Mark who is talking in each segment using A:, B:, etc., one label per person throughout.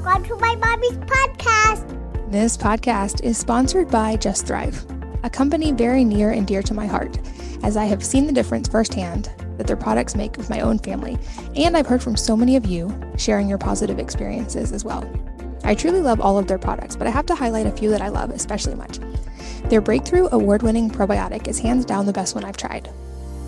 A: Welcome to my mommy's podcast.
B: This podcast is sponsored by Just Thrive, a company very near and dear to my heart, as I have seen the difference firsthand that their products make with my own family, and I've heard from so many of you sharing your positive experiences as well. I truly love all of their products, but I have to highlight a few that I love especially much. Their breakthrough award winning probiotic is hands down the best one I've tried.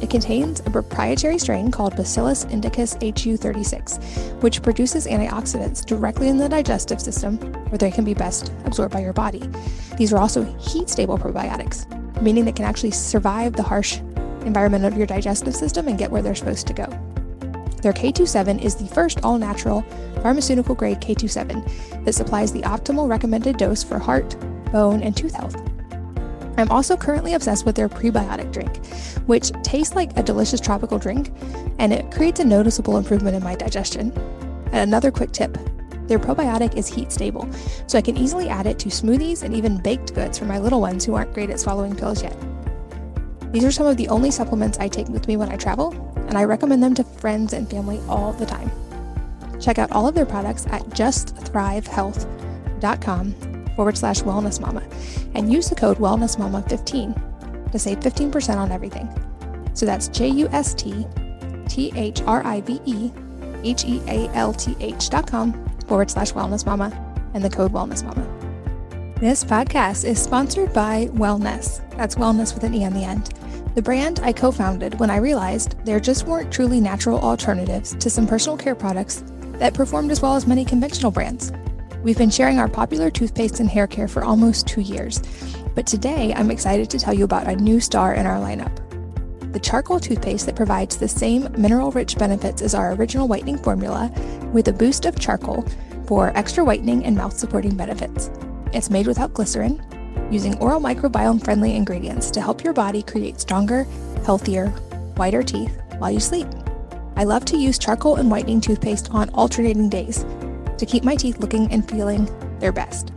B: It contains a proprietary strain called Bacillus indicus HU36, which produces antioxidants directly in the digestive system where they can be best absorbed by your body. These are also heat stable probiotics, meaning they can actually survive the harsh environment of your digestive system and get where they're supposed to go. Their K27 is the first all natural pharmaceutical grade K27 that supplies the optimal recommended dose for heart, bone, and tooth health. I'm also currently obsessed with their prebiotic drink, which tastes like a delicious tropical drink and it creates a noticeable improvement in my digestion. And another quick tip their probiotic is heat stable, so I can easily add it to smoothies and even baked goods for my little ones who aren't great at swallowing pills yet. These are some of the only supplements I take with me when I travel, and I recommend them to friends and family all the time. Check out all of their products at justthrivehealth.com forward slash wellness mama and use the code wellness mama 15 to save 15% on everything. So that's J U S T T H R I V E H E A L T H dot com forward slash wellness mama and the code wellness mama. This podcast is sponsored by Wellnesse. That's wellness with an E on the end. The brand I co founded when I realized there just weren't truly natural alternatives to some personal care products that performed as well as many conventional brands. We've been sharing our popular toothpaste and hair care for almost two years, but today I'm excited to tell you about a new star in our lineup the charcoal toothpaste that provides the same mineral rich benefits as our original whitening formula with a boost of charcoal for extra whitening and mouth supporting benefits. It's made without glycerin, using oral microbiome friendly ingredients to help your body create stronger, healthier, whiter teeth while you sleep. I love to use charcoal and whitening toothpaste on alternating days to keep my teeth looking and feeling their best.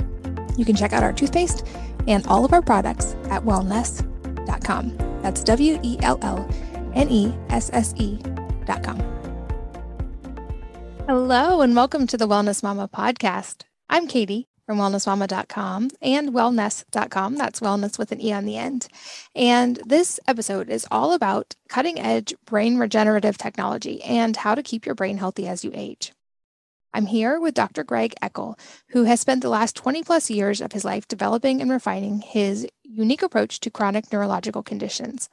B: You can check out our toothpaste and all of our products at wellnesse.com. That's W E L L N E S S E.com. Hello, and welcome to the Wellness Mama podcast. I'm Katie from wellnessmama.com and wellnesse.com. That's wellness with an E on the end. And this episode is all about cutting edge brain regenerative technology and how to keep your brain healthy as you age. I'm here with Dr. Greg Eckel, who has spent the last 20 plus years of his life developing and refining his unique approach to chronic neurological conditions.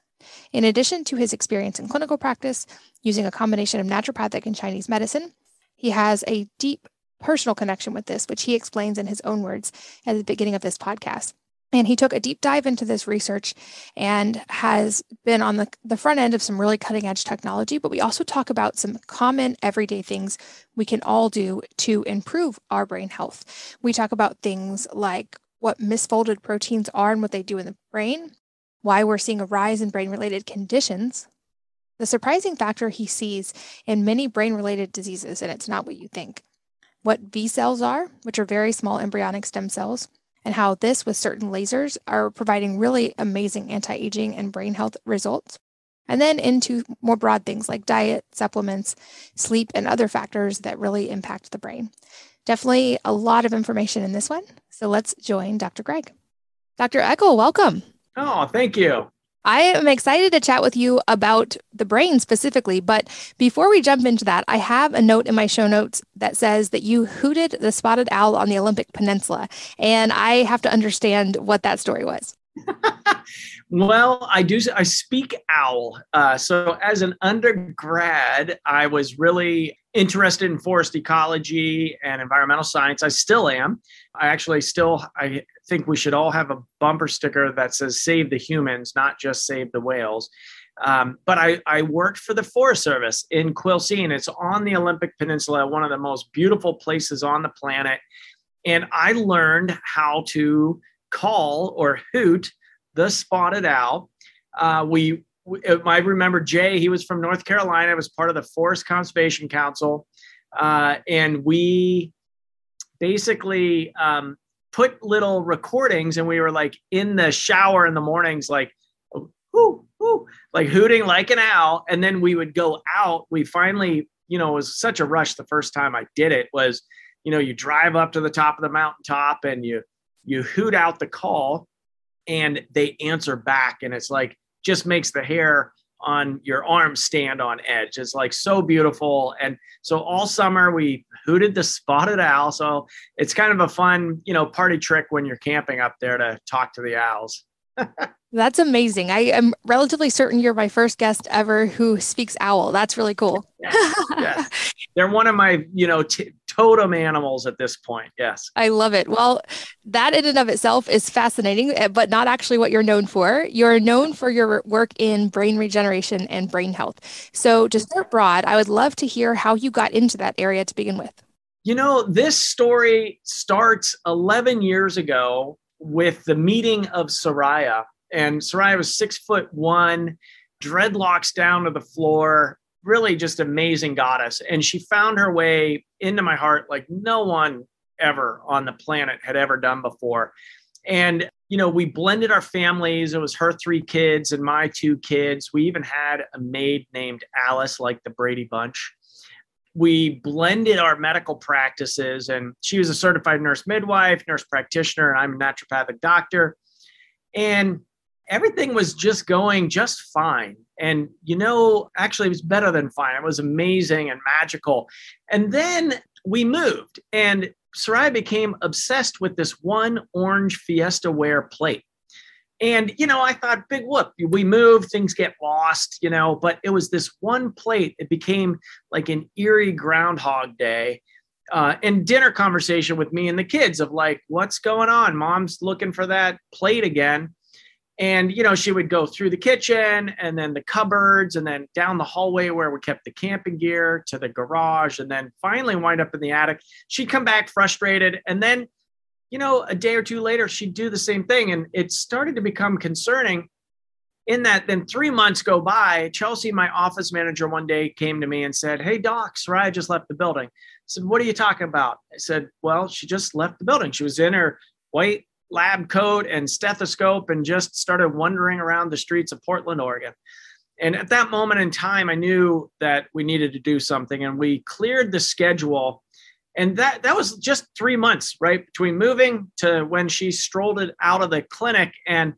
B: In addition to his experience in clinical practice using a combination of naturopathic and Chinese medicine, he has a deep personal connection with this, which he explains in his own words at the beginning of this podcast. And he took a deep dive into this research and has been on the, the front end of some really cutting edge technology. But we also talk about some common everyday things we can all do to improve our brain health. We talk about things like what misfolded proteins are and what they do in the brain, why we're seeing a rise in brain related conditions, the surprising factor he sees in many brain related diseases, and it's not what you think, what VSELs are, which are very small embryonic stem cells and how this with certain lasers are providing really amazing anti-aging and brain health results. And then into more broad things like diet, supplements, sleep, and other factors that really impact the brain. Definitely a lot of information in this one. So let's join Dr. Greg. Dr. Eckel, welcome.
C: Oh, thank you.
B: I am excited to chat with you about the brain specifically. But before we jump into that, I have a note in my show notes that says that you hooted the spotted owl on the Olympic Peninsula. And I have to understand what that story was.
C: well, I do. I speak owl. Uh, so, as an undergrad, I was really interested in forest ecology and environmental science. I still am. I actually still. I think we should all have a bumper sticker that says "Save the humans," not just "Save the whales." Um, but I, I worked for the Forest Service in Quilcene. It's on the Olympic Peninsula, one of the most beautiful places on the planet. And I learned how to call or hoot the spotted owl. Uh, we, we, I remember Jay, he was from North Carolina, was part of the Forest Conservation Council. Uh, and we basically um, put little recordings and we were like in the shower in the mornings, like, whoo, whoo, like hooting like an owl. And then we would go out. We finally, you know, it was such a rush the first time I did it was you know, you drive up to the top of the mountaintop and you you hoot out the call and they answer back and it's like just makes the hair on your arm stand on edge. It's like so beautiful. And so all summer we hooted the spotted owl. So it's kind of a fun, you know, party trick when you're camping up there to talk to the owls.
B: That's amazing. I am relatively certain you're my first guest ever who speaks owl. That's really cool.
C: yes, yes. They're one of my, you know, t- totem animals at this point. Yes.
B: I love it. Well, that in and of itself is fascinating, eh, but not actually what you're known for. You're known for your work in brain regeneration and brain health. So, to start broad, I would love to hear how you got into that area to begin with.
C: You know, this story starts 11 years ago with the meeting of Soraya and Soraya was six foot one, dreadlocks down to the floor, really just amazing goddess. And she found her way into my heart like no one ever on the planet had ever done before. And, you know, we blended our families. It was her three kids and my two kids. We even had a maid named Alice, like the Brady Bunch. We blended our medical practices, and she was a certified nurse midwife, nurse practitioner, and I'm a naturopathic doctor. And everything was just going just fine. And, you know, actually, it was better than fine. It was amazing and magical. And then we moved, and Soraya became obsessed with this one orange Fiesta ware plate. And, you know, I thought, big whoop, we move, things get lost, you know, but it was this one plate. It became like an eerie Groundhog Day. Uh, and dinner conversation with me and the kids of like, what's going on? Mom's looking for that plate again and you know she would go through the kitchen and then the cupboards and then down the hallway where we kept the camping gear to the garage and then finally wind up in the attic. She'd come back frustrated and then you know a day or two later she'd do the same thing. And it started to become concerning in that then three months go by. Chelsea my office manager one day came to me and said hey doc soraya just left the building. I said what are you talking about? I said well she just left the building. She was in her white lab coat and stethoscope and just started wandering around the streets of Portland, Oregon. And at that moment in time, I knew that we needed to do something, and we cleared the schedule. And that that was just three months, right, between moving to when she strolled it out of the clinic. And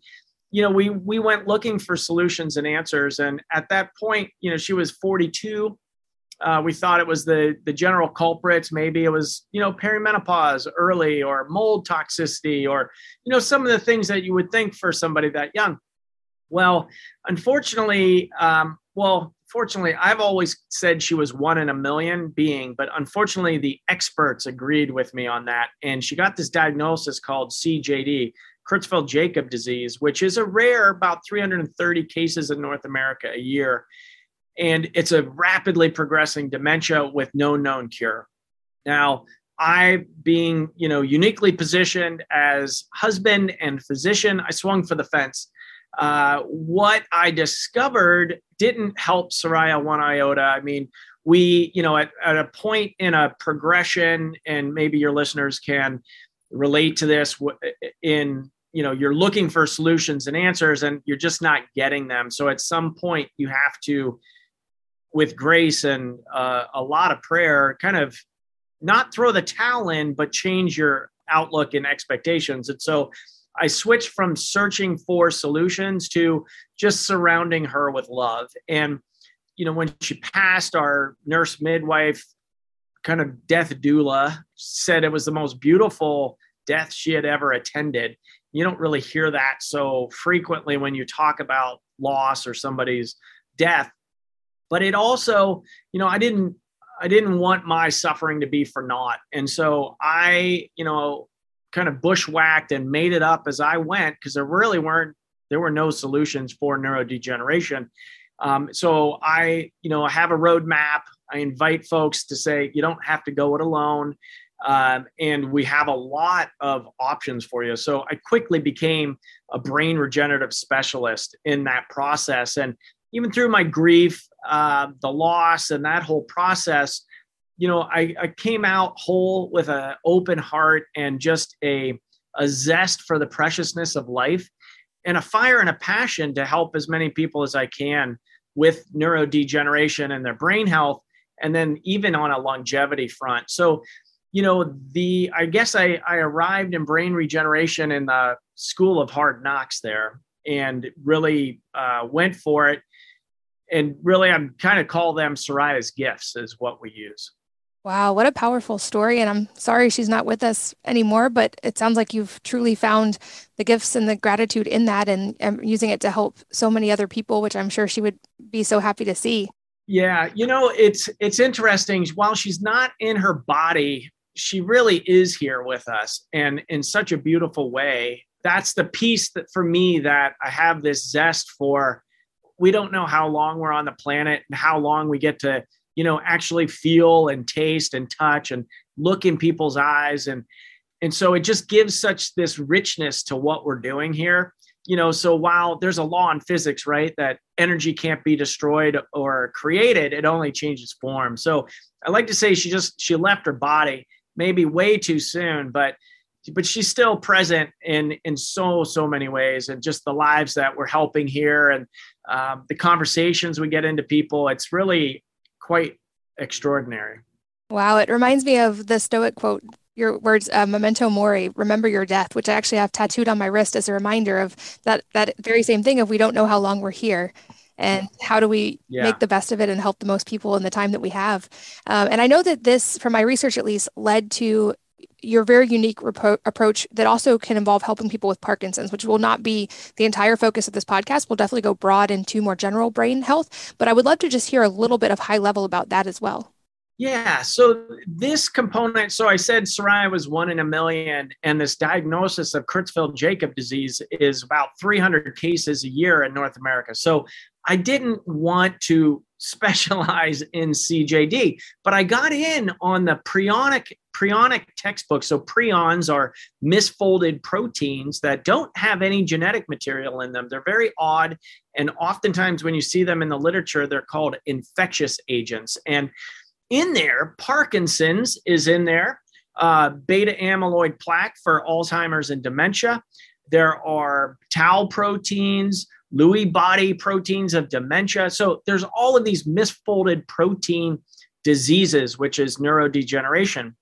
C: you know, we we went looking for solutions and answers. And at that point, you know, she was 42 uh, we thought it was the the general culprits. Maybe it was you know perimenopause early or mold toxicity or you know some of the things that you would think for somebody that young. Well, unfortunately, um, well, fortunately, I've always said she was one in a million being, but unfortunately, the experts agreed with me on that, and she got this diagnosis called CJD. Creutzfeldt Jakob disease, which is a rare about 330 cases in North America a year and it's a rapidly progressing dementia with no known cure. Now, I being, you know, uniquely positioned as husband and physician, I swung for the fence. Uh, what I discovered didn't help Soraya one iota. I mean, we, you know, at, at a point in a progression, and maybe your listeners can relate to this in you know you're looking for solutions and answers and you're just not getting them so at some point you have to with grace and uh, a lot of prayer, kind of not throw the towel in, but change your outlook and expectations. And so I switched from searching for solutions to just surrounding her with love. And, you know, when she passed, our nurse midwife, kind of death doula, said it was the most beautiful death she had ever attended. You don't really hear that so frequently when you talk about loss or somebody's death but it also you know i didn't i didn't want my suffering to be for naught and so i you know kind of bushwhacked and made it up as i went because there really weren't there were no solutions for neurodegeneration um, so i you know have a roadmap i invite folks to say you don't have to go it alone um, and we have a lot of options for you. So I quickly became a brain regenerative specialist in that process. And even through my grief, uh, the loss, and that whole process, you know, I, I came out whole with an open heart and just a, a zest for the preciousness of life and a fire and a passion to help as many people as I can with neurodegeneration and their brain health, and then even on a longevity front. So, you know, the I guess I, I arrived in brain regeneration in the school of hard knocks there and really uh, went for it. And really, I'm kind of call them Soraya's gifts, is what we use.
B: Wow, what a powerful story. And I'm sorry she's not with us anymore, but it sounds like you've truly found the gifts and the gratitude in that and, and, using it to help so many other people, which I'm sure she would be so happy to see.
C: Yeah, you know, it's it's interesting. While she's not in her body, she really is here with us and in such a beautiful way. That's the piece that for me that I have this zest for. We don't know how long we're on the planet and how long we get to you know actually feel and taste and touch and look in people's eyes. And and so it just gives such this richness to what we're doing here. You know so while there's a law in physics right that energy can't be destroyed or created it only changes form. So i like to say she just she left her body maybe way too soon but but she's still present in in so so many ways and just the lives that we're helping here and um, the conversations we get into people it's really quite extraordinary.
B: Wow, it reminds me of the Stoic quote your words uh, memento mori remember your death which i actually have tattooed on my wrist as a reminder of that that very same thing of we don't know how long we're here and how do we yeah. make the best of it and help the most people in the time that we have um, and i know that this from my research at least led to your very unique repro- approach that also can involve helping people with Parkinson's, which will not be the entire focus of this podcast. We'll definitely go broad into more general brain health, but I would love to just hear a little bit of high level about that as well.
C: Yeah. So this component, so I said Soraya was one in a million, and this diagnosis of Creutzfeldt Jakob disease is about 300 cases a year in North America. So I didn't want to specialize in CJD, but I got in on the prionic prionic textbook. So prions are misfolded proteins that don't have any genetic material in them. They're very odd, and oftentimes when you see them in the literature, they're called infectious agents. And in there, Parkinson's is in there, uh, beta amyloid plaque for Alzheimer's and dementia. There are tau proteins, Lewy body proteins of dementia. So there's all of these misfolded protein diseases, which is neurodegeneration.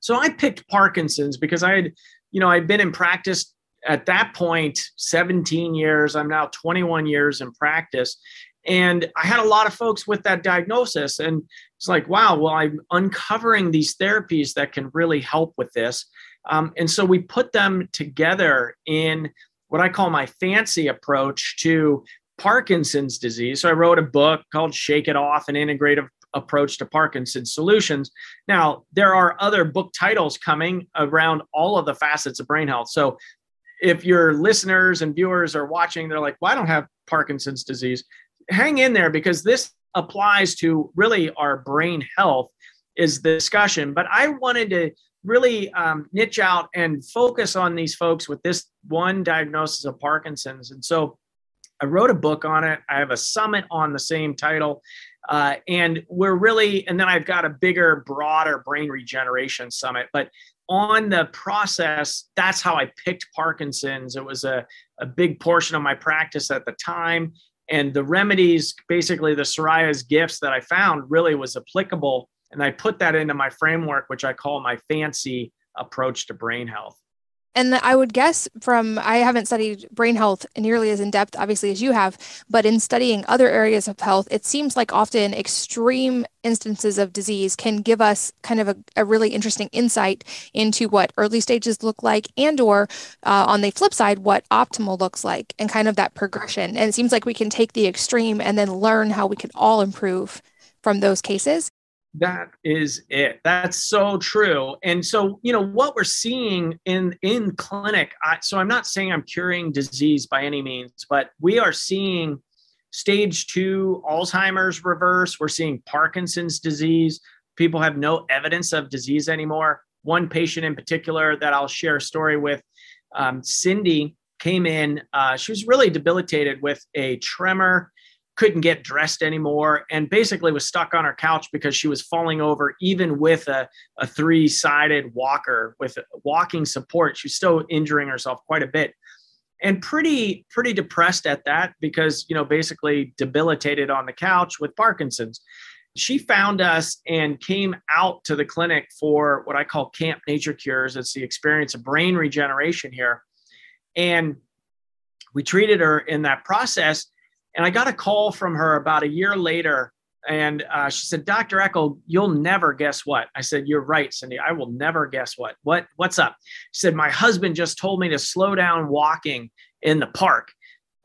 C: So I picked Parkinson's because I had, you know, I'd been in practice at that point 17 years. I'm now 21 years in practice. And I had a lot of folks with that diagnosis. And it's like, wow, well, I'm uncovering these therapies that can really help with this. Um, and so we put them together in what I call my fancy approach to Parkinson's disease. So I wrote a book called Shake It Off, an integrative approach to Parkinson's solutions. Now, there are other book titles coming around all of the facets of brain health. So if your listeners and viewers are watching, they're like, well, I don't have Parkinson's disease hang in there because this applies to really our brain health is the discussion. But I wanted to really um, niche out and focus on these folks with this one diagnosis of Parkinson's. And so I wrote a book on it. I have a summit on the same title. Uh, and we're really, and then I've got a bigger, broader brain regeneration summit. But on the process, that's how I picked Parkinson's. It was a, a big portion of my practice at the time and the remedies basically the soraya's gifts that i found really was applicable. And i put that into my framework which i call my fancy approach to brain health
B: and I would guess from, I haven't studied brain health nearly as in depth, obviously, as you have, but in studying other areas of health, it seems like often extreme instances of disease can give us kind of a, a really interesting insight into what early stages look like and or uh, on the flip side, what optimal looks like and kind of that progression. And it seems like we can take the extreme and then learn how we can all improve from those cases
C: that is it. That's so true. And so you know what we're seeing in in clinic I, so i'm not saying i'm curing disease by any means but we are seeing stage two alzheimer's reverse. We're seeing parkinson's disease. People have no evidence of disease anymore. One patient in particular that i'll share a story with um, cindy came in uh, she was really debilitated with a tremor couldn't get dressed anymore and basically was stuck on her couch because she was falling over even with a, a three-sided walker with walking support she was still injuring herself quite a bit and pretty pretty depressed at that because you know basically debilitated on the couch with parkinson's she found us and came out to the clinic for what I call Camp Nature Cures. It's the experience of brain regeneration here. And we treated her in that process. And I got a call from her about a year later. And uh, she said, Dr. Eckel, you'll never guess what. I said, You're right, Cindy. I will never guess what. What what's up? She said, My husband just told me to slow down walking in the park.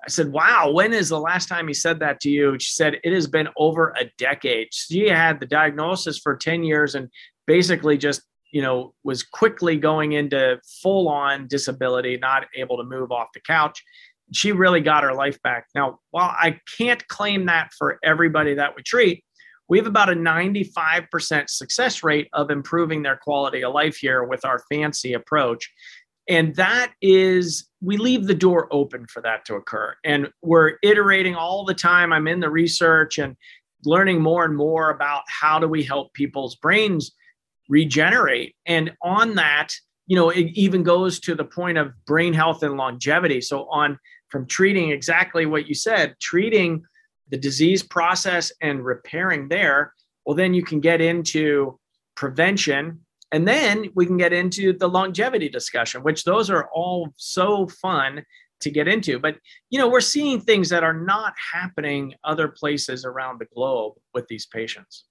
C: I said, Wow, when is the last time he said that to you? She said, It has been over a decade. She had the diagnosis for 10 years and basically just, you know, was quickly going into full on disability, not able to move off the couch. She really got her life back. Now, while I can't claim that for everybody that we treat, we have about a 95% success rate of improving their quality of life here with our fancy approach. And that is, we leave the door open for that to occur. And we're iterating all the time. I'm in the research and learning more and more about how do we help people's brains regenerate. And on that, you know, it even goes to the point of brain health and longevity. So, on from treating exactly what you said, treating the disease process and repairing there, well, then you can get into prevention and then we can get into the longevity discussion, which those are all so fun to get into. But, you know, we're seeing things that are not happening other places around the globe with these patients.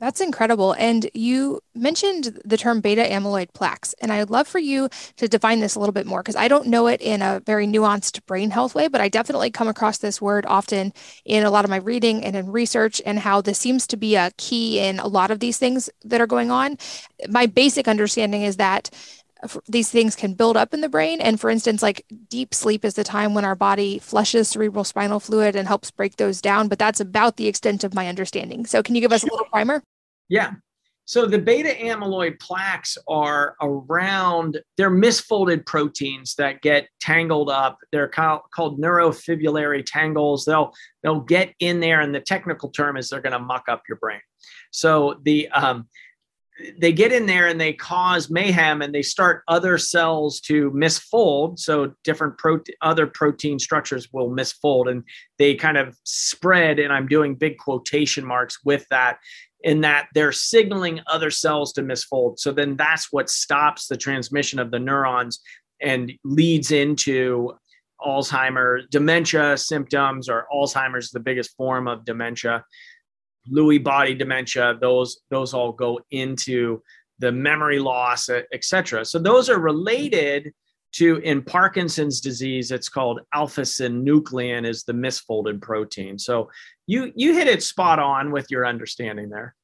B: That's incredible. And you mentioned the term beta amyloid plaques. And I'd love for you to define this a little bit more because I don't know it in a very nuanced brain health way, but I definitely come across this word often in a lot of my reading and in research, and how this seems to be a key in a lot of these things that are going on. My basic understanding is that these things can build up in the brain. And for instance, like deep sleep is the time when our body flushes cerebral spinal fluid and helps break those down. But that's about the extent of my understanding. So, can you give us a little primer?
C: Yeah. So the beta amyloid plaques are around, they're misfolded proteins that get tangled up. They're called, called neurofibrillary tangles. They'll they'll get in there, and the technical term is they're going to muck up your brain. So the um, they get in there and they cause mayhem and they start other cells to misfold. So different protein other protein structures will misfold and they kind of spread and i'm doing big quotation marks with that in that they're signaling other cells to misfold. So then that's what stops the transmission of the neurons and leads into alzheimer's dementia symptoms or alzheimer's is the biggest form of dementia Lewy body dementia, those those all go into the memory loss, etc. So those are related to in Parkinson's disease. It's called alpha synuclein is the misfolded protein. So you you hit it spot on with your understanding there.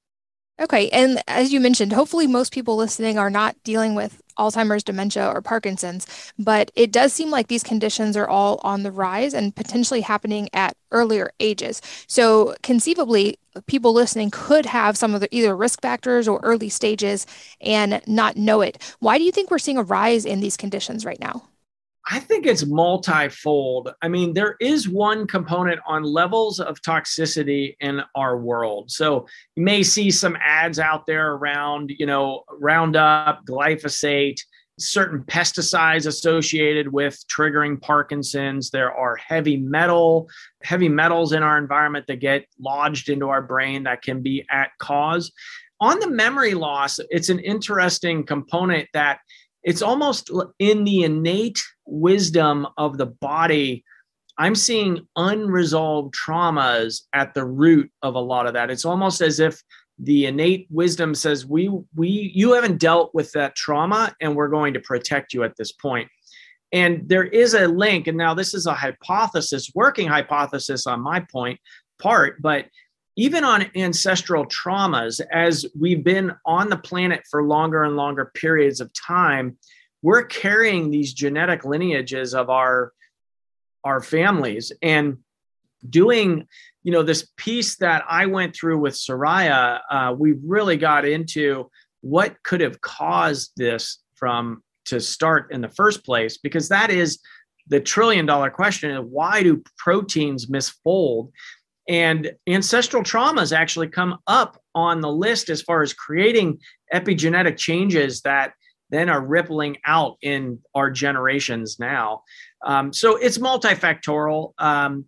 B: Okay. And as you mentioned, hopefully most people listening are not dealing with Alzheimer's, dementia, or Parkinson's, but it does seem like these conditions are all on the rise and potentially happening at earlier ages. So conceivably, people listening could have some of the either risk factors or early stages and not know it. Why do you think we're seeing a rise in these conditions right now?
C: I think it's multifold. I mean, there is one component on levels of toxicity in our world. So you may see some ads out there around, you know, Roundup, glyphosate, certain pesticides associated with triggering Parkinson's. There are heavy metal, heavy metals in our environment that get lodged into our brain that can be at cause. On the memory loss, it's an interesting component that it's almost in the innate wisdom of the body i'm seeing unresolved traumas at the root of a lot of that. It's almost as if the innate wisdom says we we you haven't dealt with that trauma and we're going to protect you at this point. And there is a link and now this is a hypothesis working hypothesis on my point part but even on ancestral traumas, as we've been on the planet for longer and longer periods of time, we're carrying these genetic lineages of our our families and doing you know this piece that i went through with soraya uh, we really got into what could have caused this from to start in the first place because that is the trillion dollar question is why do proteins misfold and ancestral traumas actually come up on the list as far as creating epigenetic changes that then are rippling out in our generations now. Um, so it's multifactorial. Um,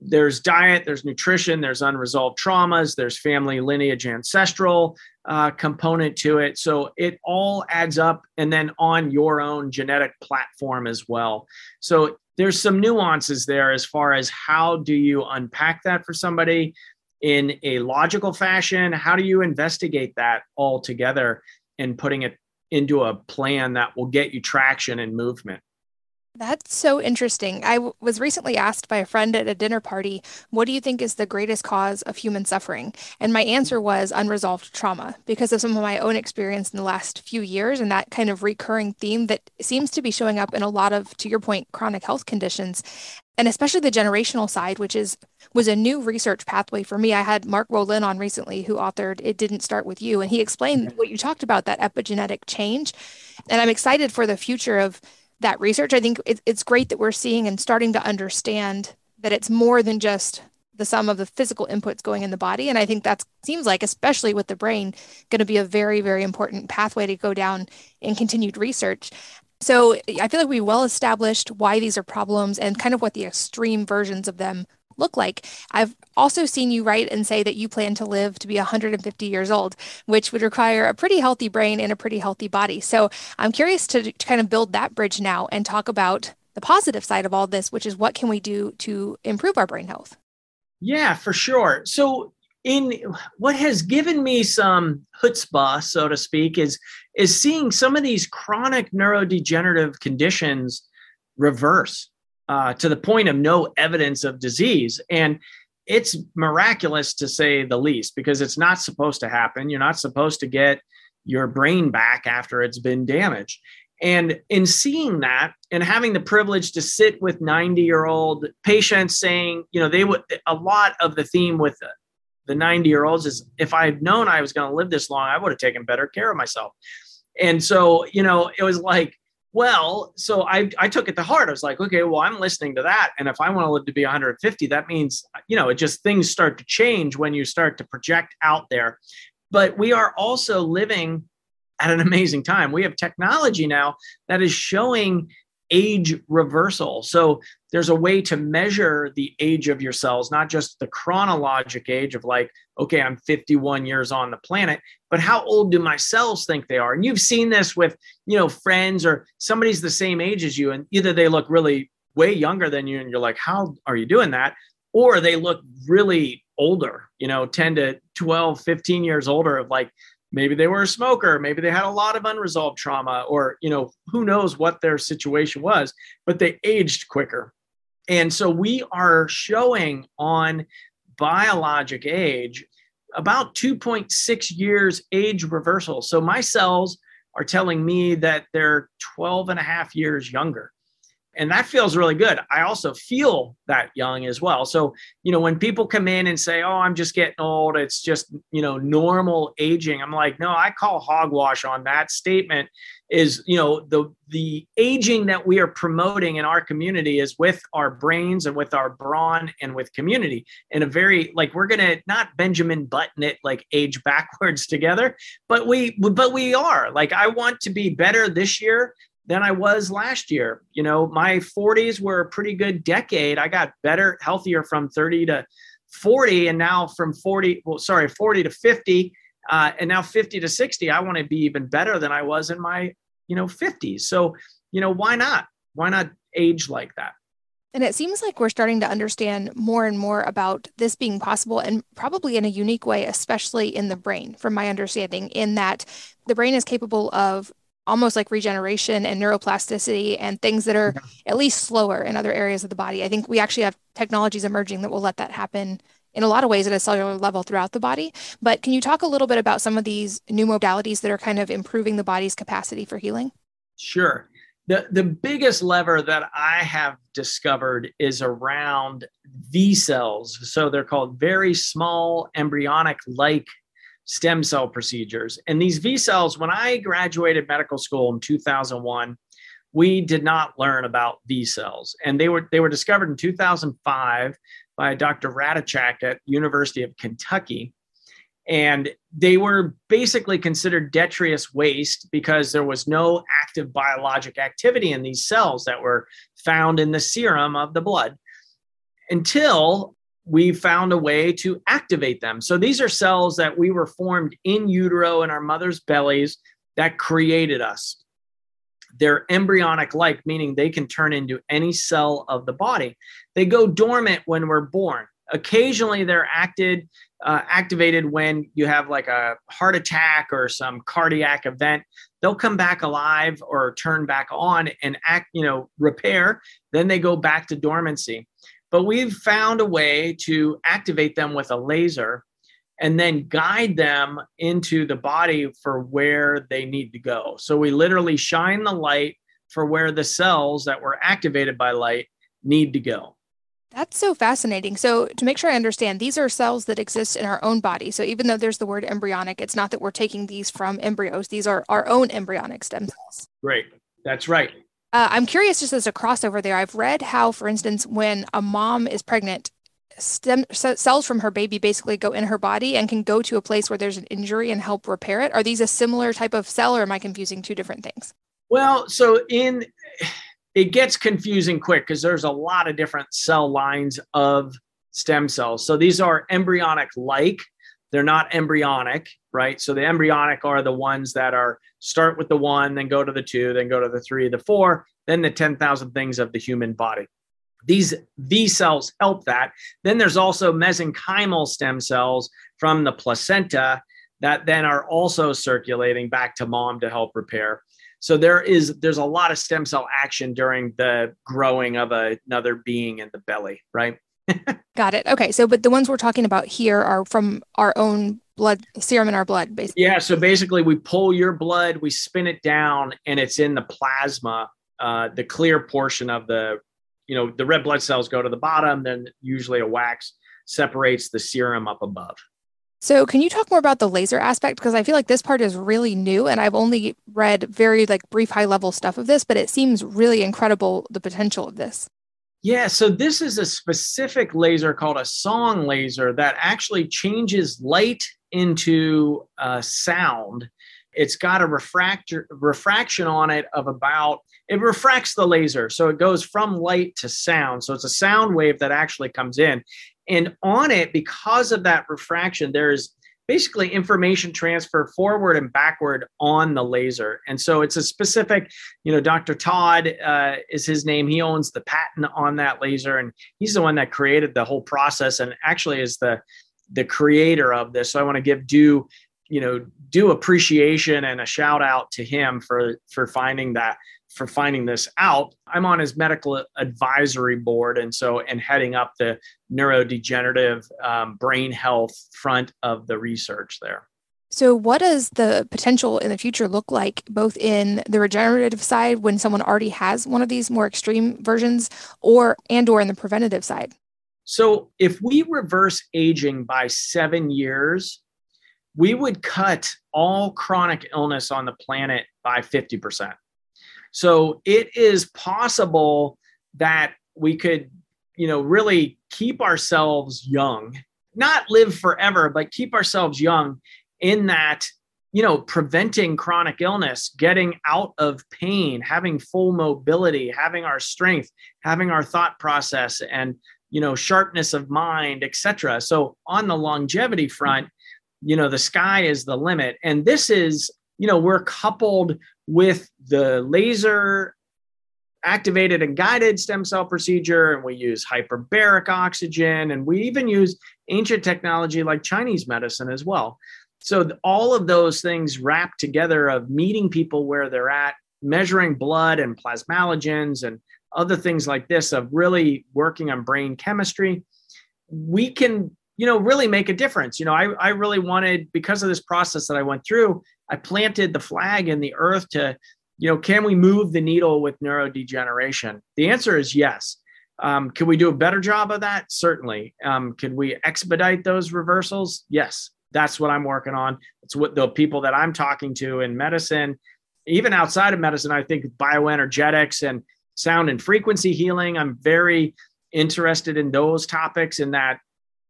C: there's diet, there's nutrition, there's unresolved traumas, there's family lineage, ancestral uh, component to it. So it all adds up, and then on your own genetic platform as well. So there's some nuances there as far as how do you unpack that for somebody in a logical fashion? How do you investigate that all together and putting it into a plan that will get you traction and movement?
B: That's so interesting. I w- was recently asked by a friend at a dinner party, What do you think is the greatest cause of human suffering? And my answer was unresolved trauma because of some of my own experience in the last few years and that kind of recurring theme that seems to be showing up in a lot of, to your point, chronic health conditions. And especially the generational side, which is was a new research pathway for me. I had Mark Wolynn on recently, who authored "It Didn't Start with You," and he explained mm-hmm. what you talked about that epigenetic change. And I'm excited for the future of that research. I think it, it's great that we're seeing and starting to understand that it's more than just the sum of the physical inputs going in the body. And I think that seems like, especially with the brain, going to be a very, very important pathway to go down in continued research. So I feel like we well established why these are problems and kind of what the extreme versions of them look like. I've also seen you write and say that you plan to live to be 150 years old, which would require a pretty healthy brain and a pretty healthy body. So I'm curious to, to kind of build that bridge now and talk about the positive side of all this, which is what can we do to improve our brain health?
C: Yeah, for sure. So in what has given me some chutzpah, so to speak, is is seeing some of these chronic neurodegenerative conditions reverse uh, to the point of no evidence of disease. And it's miraculous to say the least because it's not supposed to happen. You're not supposed to get your brain back after it's been damaged. And in seeing that and having the privilege to sit with 90 year old patients saying, you know, they would, a lot of the theme with the, the 90 year olds is if I'd known I was going to live this long, I would have taken better care of myself. And so, you know, it was like, well, so I, I took it to heart. I was like, okay, well, I'm listening to that. And if I want to live to be 150, that means, you know, it just things start to change when you start to project out there. But we are also living at an amazing time. We have technology now that is showing age reversal. So there's a way to measure the age of your cells, not just the chronologic age of like, okay, I'm 51 years on the planet, but how old do my cells think they are? And you've seen this with, you know, friends or somebody's the same age as you, and either they look really way younger than you, and you're like, how are you doing that? Or they look really older, you know, 10 to 12, 15 years older of like, maybe they were a smoker maybe they had a lot of unresolved trauma or you know who knows what their situation was but they aged quicker and so we are showing on biologic age about 2.6 years age reversal. So my cells are telling me that they're 12 and a half years younger and that feels really good. I also feel that young as well. So, you know, when people come in and say, "Oh, I'm just getting old," it's just, you know, normal aging. I'm like, "No, I call hogwash on that statement." Is, you know, the the aging that we are promoting in our community is with our brains and with our brawn and with community in a very like we're going to not Benjamin Button it like age backwards together, but we but we are. Like I want to be better this year than I was last year. You know, my 40s were a pretty good decade. I got better, healthier from 30 to 40, and now from 40, well, sorry, 40 to 50, uh, and now 50 to 60. I want to be even better than I was in my, you know, 50s. So, you know, why not? Why not age like that?
B: And it seems like we're starting to understand more and more about this being possible and probably in a unique way, especially in the brain, from my understanding, in that the brain is capable of almost like regeneration and neuroplasticity and things that are at least slower in other areas of the body. I think we actually have technologies emerging that will let that happen in a lot of ways at a cellular level throughout the body. But can you talk a little bit about some of these new modalities that are kind of improving the body's capacity for healing?
C: Sure. The, the biggest lever that I have discovered is around VSELs. So they're called very small embryonic like stem cell procedures. And these VSELs, when I graduated medical school in 2001, we did not learn about VSELs. And they were they were discovered in 2005 by Dr. Ratajczak at University of Kentucky. And they were basically considered detritus waste because there was no active biologic activity in these cells that were found in the serum of the blood until we found a way to activate them. So these are cells that we were formed in utero in our mother's bellies that created us. They're embryonic like, meaning they can turn into any cell of the body. They go dormant when we're born. Occasionally, they're acted, uh, activated when you have like a heart attack or some cardiac event. They'll come back alive or turn back on and act, you know, repair. Then they go back to dormancy. But we've found a way to activate them with a laser and then guide them into the body for where they need to go. So we literally shine the light for where the cells that were activated by light need to go.
B: That's so fascinating. So, to make sure I understand, these are cells that exist in our own body. So, even though there's the word embryonic, it's not that we're taking these from embryos. These are our own embryonic stem cells.
C: Great. That's right.
B: Uh, I'm curious, just as a crossover there, I've read how, for instance, when a mom is pregnant, stem cells from her baby basically go in her body and can go to a place where there's an injury and help repair it. Are these a similar type of cell, or am I confusing two different things?
C: Well, so in it gets confusing quick because there's a lot of different cell lines of stem cells. So these are embryonic like. They're not embryonic, right? So the embryonic are the ones that are start with the one, then go to the two, then go to the three, the four, then the 10,000 things of the human body. These these cells help that. Then there's also mesenchymal stem cells from the placenta that then are also circulating back to mom to help repair. So there is there's a lot of stem cell action during the growing of a, another being in the belly, right?
B: Got it. Okay. So but the ones we're talking about here are from our own blood serum in our blood basically.
C: Yeah, so basically we pull your blood, we spin it down and it's in the plasma, uh, the clear portion of the you know, the red blood cells go to the bottom, then usually a wax separates the serum up above.
B: So, can you talk more about the laser aspect? Because I feel like this part is really new, and I've only read very like brief, high level stuff of this, but it seems really incredible the potential of this.
C: Yeah, so this is a specific laser called a song laser that actually changes light into uh, sound. It's got a refractor refraction on it of about it refracts the laser. So it goes from light to sound. So it's a sound wave that actually comes in. And on it, because of that refraction, there's basically information transfer forward and backward on the laser. And so it's a specific, you know, Dr. Todd uh, is his name. He owns the patent on that laser, and he's the one that created the whole process and actually is the the creator of this. So I want to give due, you know, due appreciation and a shout out to him for for finding that for finding this out. I'm on his medical advisory board, and so and heading up the neurodegenerative um, brain health front of the research there.
B: So, what does the potential in the future look like, both in the regenerative side when someone already has one of these more extreme versions, or and or in the preventative side?
C: So, if we reverse aging by seven years, we would cut all chronic illness on the planet by 50%. So it is possible that we could, you know, really keep ourselves young, not live forever, but keep ourselves young in that, you know, preventing chronic illness, getting out of pain, having full mobility, having our strength, having our thought process and, you know, sharpness of mind, etc. So on the longevity front, you know, the sky is the limit. And this is you know, we're coupled with the laser activated and guided stem cell procedure, and we use hyperbaric oxygen, and we even use ancient technology like Chinese medicine as well. So all of those things wrapped together of meeting people where they're at, measuring blood and plasmalogens and other things like this of really working on brain chemistry, we can you know really make a difference you know I, I really wanted because of this process that i went through i planted the flag in the earth to you know can we move the needle with neurodegeneration? The answer is yes. Um, can we do a better job of that? Certainly. Um, can we expedite those reversals? Yes. That's what i'm working on. It's what the people that i'm talking to in medicine even outside of medicine i think bioenergetics and sound and frequency healing i'm very interested in those topics in that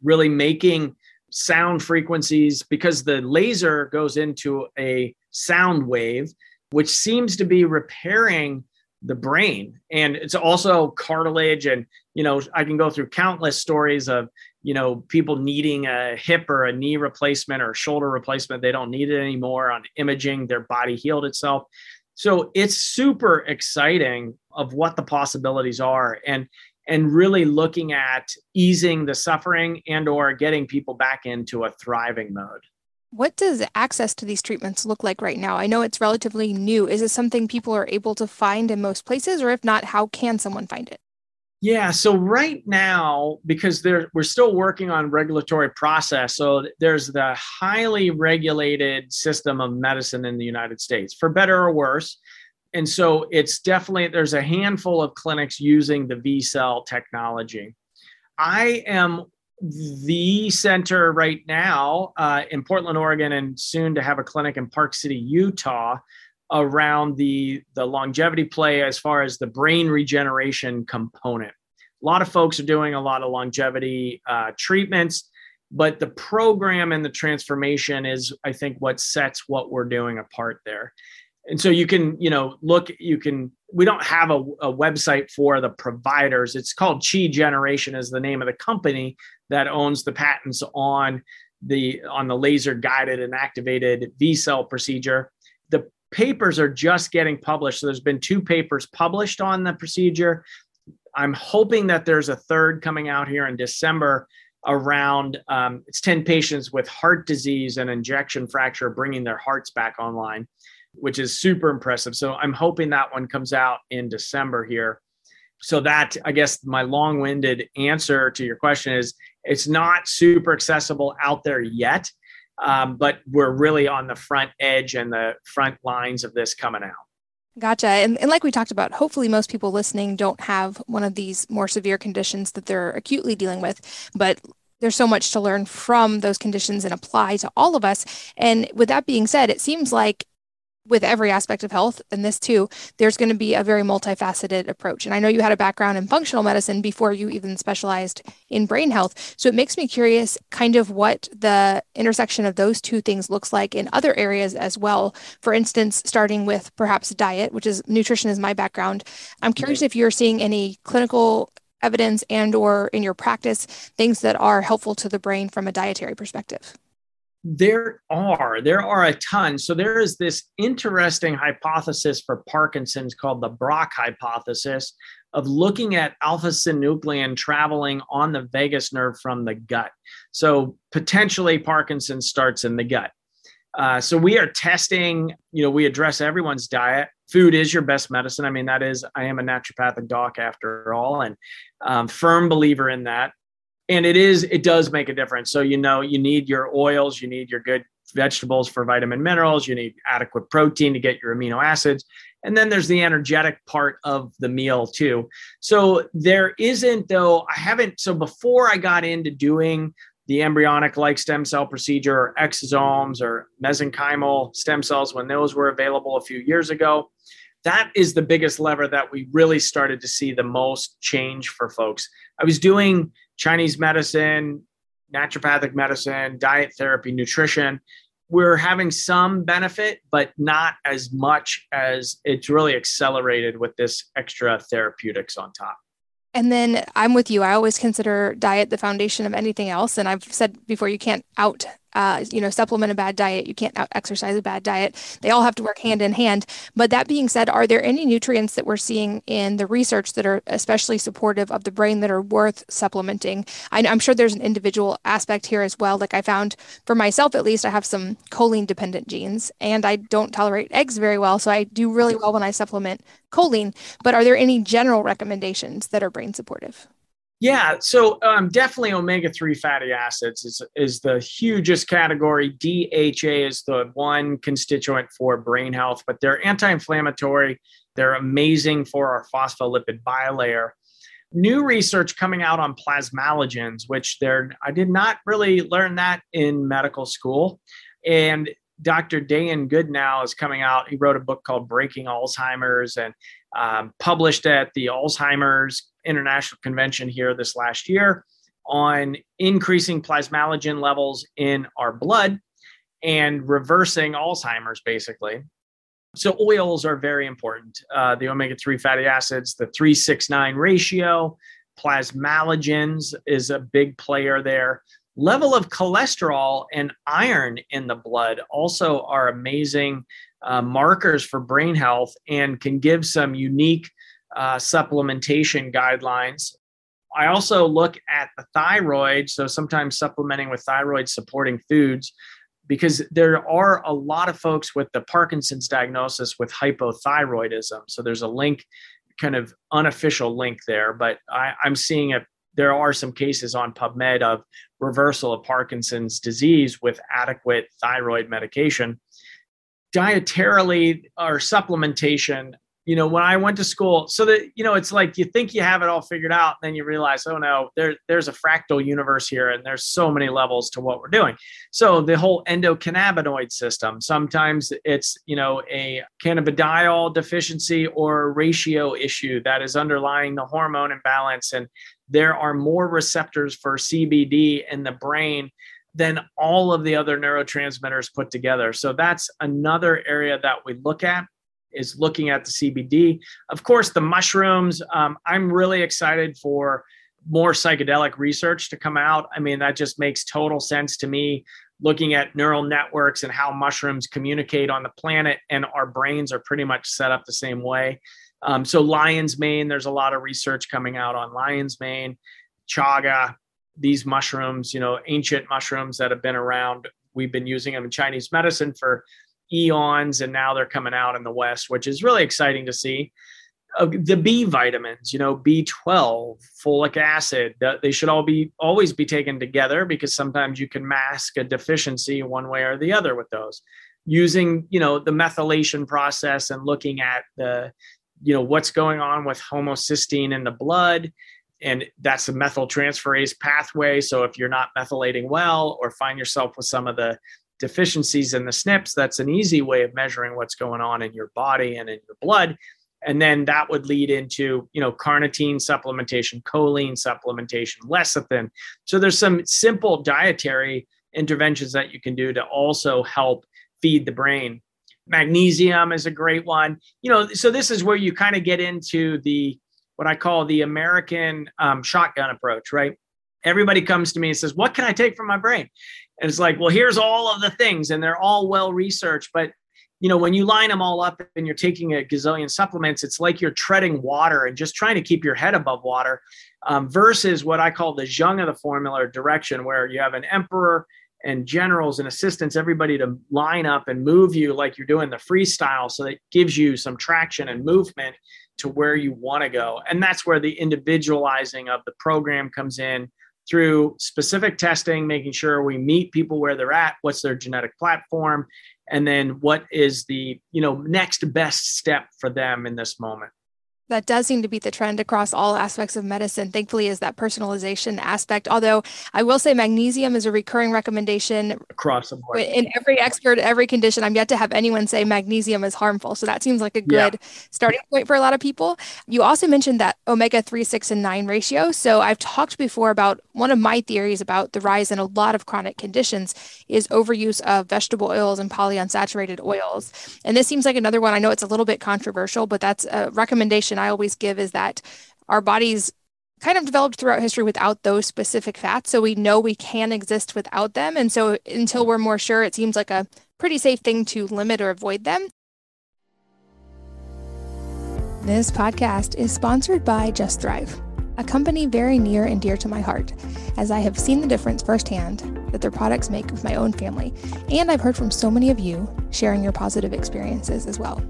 C: really making sound frequencies because the laser goes into a sound wave, which seems to be repairing the brain. And it's also cartilage and you know i can go through countless stories of you know people needing a hip or a knee replacement or shoulder replacement. They don't need it anymore on imaging. Their body healed itself. So it's super exciting of what the possibilities are. And and really looking at easing the suffering and or getting people back into a thriving mode
B: what does access to these treatments look like right now? I know it's relatively new. Is it something people are able to find in most places, or if not, how can someone find it?
C: Yeah, so right now, because we're still working on regulatory process, so there's the highly regulated system of medicine in the United States, for better or worse. And so it's definitely there's a handful of clinics using the VSEL technology. I am the center right now uh, in Portland, Oregon, and soon to have a clinic in Park City, Utah, around the the longevity play as far as the brain regeneration component. A lot of folks are doing a lot of longevity uh, treatments, but the program and the transformation is, I think, what sets what we're doing apart there and so you can you know look you can we don't have a, a, website for the providers. It's called chi generation is the name of the company that owns the patents on the on the laser guided and activated VSEL procedure. The papers are just getting published. So there's been two papers published on the procedure. I'm hoping that there's a third coming out here in december around um, it's 10 patients with heart disease and ejection fraction bringing their hearts back online which is super impressive. So I'm hoping that one comes out in December here. So that I guess my long-winded answer to your question is it's not super accessible out there yet, um, but we're really on the front edge and the front lines of this coming out.
B: Gotcha. And, and like we talked about, hopefully most people listening don't have one of these more severe conditions that they're acutely dealing with. But there's so much to learn from those conditions and apply to all of us. And with that being said, it seems like with every aspect of health and this too there's going to be a very multifaceted approach. And i know you had a background in functional medicine before you even specialized in brain health. So it makes me curious kind of what the intersection of those two things looks like in other areas as well. For instance starting with perhaps diet which is nutrition is my background. I'm curious if you're seeing any clinical evidence and or in your practice things that are helpful to the brain from a dietary perspective
C: there are there are a ton. So there is this interesting hypothesis for parkinson's called the Braak hypothesis of looking at alpha synuclein traveling on the vagus nerve from the gut. So potentially parkinson's starts in the gut. Uh, so we are testing you know we address everyone's diet. Food is your best medicine. I mean that is i am a naturopathic doc after all and um, firm believer in that and it is it does make a difference. So you know you need your oils you need your good vegetables for vitamin minerals you need adequate protein to get your amino acids. And then there's the energetic part of the meal too. So there isn't though i haven't so before i got into doing the embryonic like stem cell procedure or exosomes or mesenchymal stem cells when those were available a few years ago that is the biggest lever that we really started to see the most change for folks i was doing Chinese medicine, naturopathic medicine, diet therapy, nutrition. We're having some benefit, but not as much as it's really accelerated with this extra therapeutics on top.
B: And then I'm with you. I always consider diet the foundation of anything else. And I've said before, you can't out uh, you know, supplement a bad diet. You can't exercise a bad diet. They all have to work hand in hand. But that being said, are there any nutrients that we're seeing in the research that are especially supportive of the brain that are worth supplementing? I, am sure there's an individual aspect here as well. Like I found for myself, at least, I have some choline dependent genes and I don't tolerate eggs very well. So I do really well when I supplement choline. But are there any general recommendations that are brain supportive?
C: Yeah, so um, definitely omega 3 fatty acids is, is the hugest category. DHA is the one constituent for brain health, but they're anti inflammatory. They're amazing for our phospholipid bilayer. New research coming out on plasmalogens, which they're, I did not really learn that in medical school. And Dr. Dayan Goodenowe is coming out. He wrote a book called Breaking Alzheimer's and um, published at the Alzheimer's International Convention here this last year on increasing plasmalogen levels in our blood and reversing Alzheimer's, basically. So, oils are very important. Uh, the omega 3 fatty acids, the 369 ratio, plasmalogens is a big player there. Level of cholesterol and iron in the blood also are amazing uh, markers for brain health and can give some unique uh, supplementation guidelines. I also look at the thyroid, so sometimes supplementing with thyroid supporting foods, because there are a lot of folks with the Parkinson's diagnosis with hypothyroidism. So there's a link, kind of unofficial link there, but I, I'm seeing it. There are some cases on PubMed of reversal of Parkinson's disease with adequate thyroid medication. Dietarily or supplementation, you know when i went to school so that you know it's like you think you have it all figured out then you realize oh no there, there's a fractal universe here and there's so many levels to what we're doing. So the whole endocannabinoid system sometimes it's you know a cannabidiol deficiency or ratio issue that is underlying the hormone imbalance and there are more receptors for cbd in the brain than all of the other neurotransmitters put together. So that's another area that we look at is looking at the CBD. Of course, the mushrooms. Um, I'm really excited for more psychedelic research to come out. I mean, that just makes total sense to me. Looking at neural networks and how mushrooms communicate on the planet, and our brains are pretty much set up the same way. Um, so, lion's mane, there's a lot of research coming out on lion's mane, chaga, these mushrooms, you know, ancient mushrooms that have been around. We've been using them in Chinese medicine for eons and now they're coming out in the west which is really exciting to see. Uh, the b vitamins you know b12 folic acid they should all be always be taken together because sometimes you can mask a deficiency one way or the other with those. Using you know the methylation process and looking at the you know what's going on with homocysteine in the blood and that's a methyltransferase pathway. So if you're not methylating well or find yourself with some of the deficiencies in the SNPs, that's an easy way of measuring what's going on in your body and in your blood. And then that would lead into, you know, carnitine supplementation, choline supplementation, lecithin. So there's some simple dietary interventions that you can do to also help feed the brain. Magnesium is a great one. You know, so this is where you kind of get into the what I call the American um, shotgun approach, right? Everybody comes to me and says, "What can I take from my brain?" And it's like, well, here's all of the things, and they're all well researched. But you know, when you line them all up and you're taking a gazillion supplements, it's like you're treading water and just trying to keep your head above water. Um, versus what I call the Jung of the formula direction, where you have an emperor and generals and assistants, everybody to line up and move you like you're doing the freestyle. So that gives you some traction and movement to where you want to go. And that's where the individualizing of the program comes in through specific testing, making sure we meet people where they're at, what's their genetic platform, and then what is the you know next best step for them in this moment
B: that does seem to be the trend across all aspects of medicine. Thankfully is that personalization aspect. Although i will say magnesium is a recurring recommendation.
C: Across the board.
B: In every expert every condition i'm yet to have anyone say magnesium is harmful. So that seems like a good yeah. starting point for a lot of people. You also mentioned that omega 3 6 and 9 ratio. So i've talked before about one of my theories about the rise in a lot of chronic conditions is overuse of vegetable oils and polyunsaturated oils. And this seems like another one. I know it's a little bit controversial but that's a recommendation I always give is that our bodies kind of developed throughout history without those specific fats. So we know we can exist without them. And so until we're more sure, it seems like a pretty safe thing to limit or avoid them. This podcast is sponsored by Just Thrive, a company very near and dear to my heart, as I have seen the difference firsthand that their products make with my own family. And I've heard from so many of you sharing your positive experiences as well.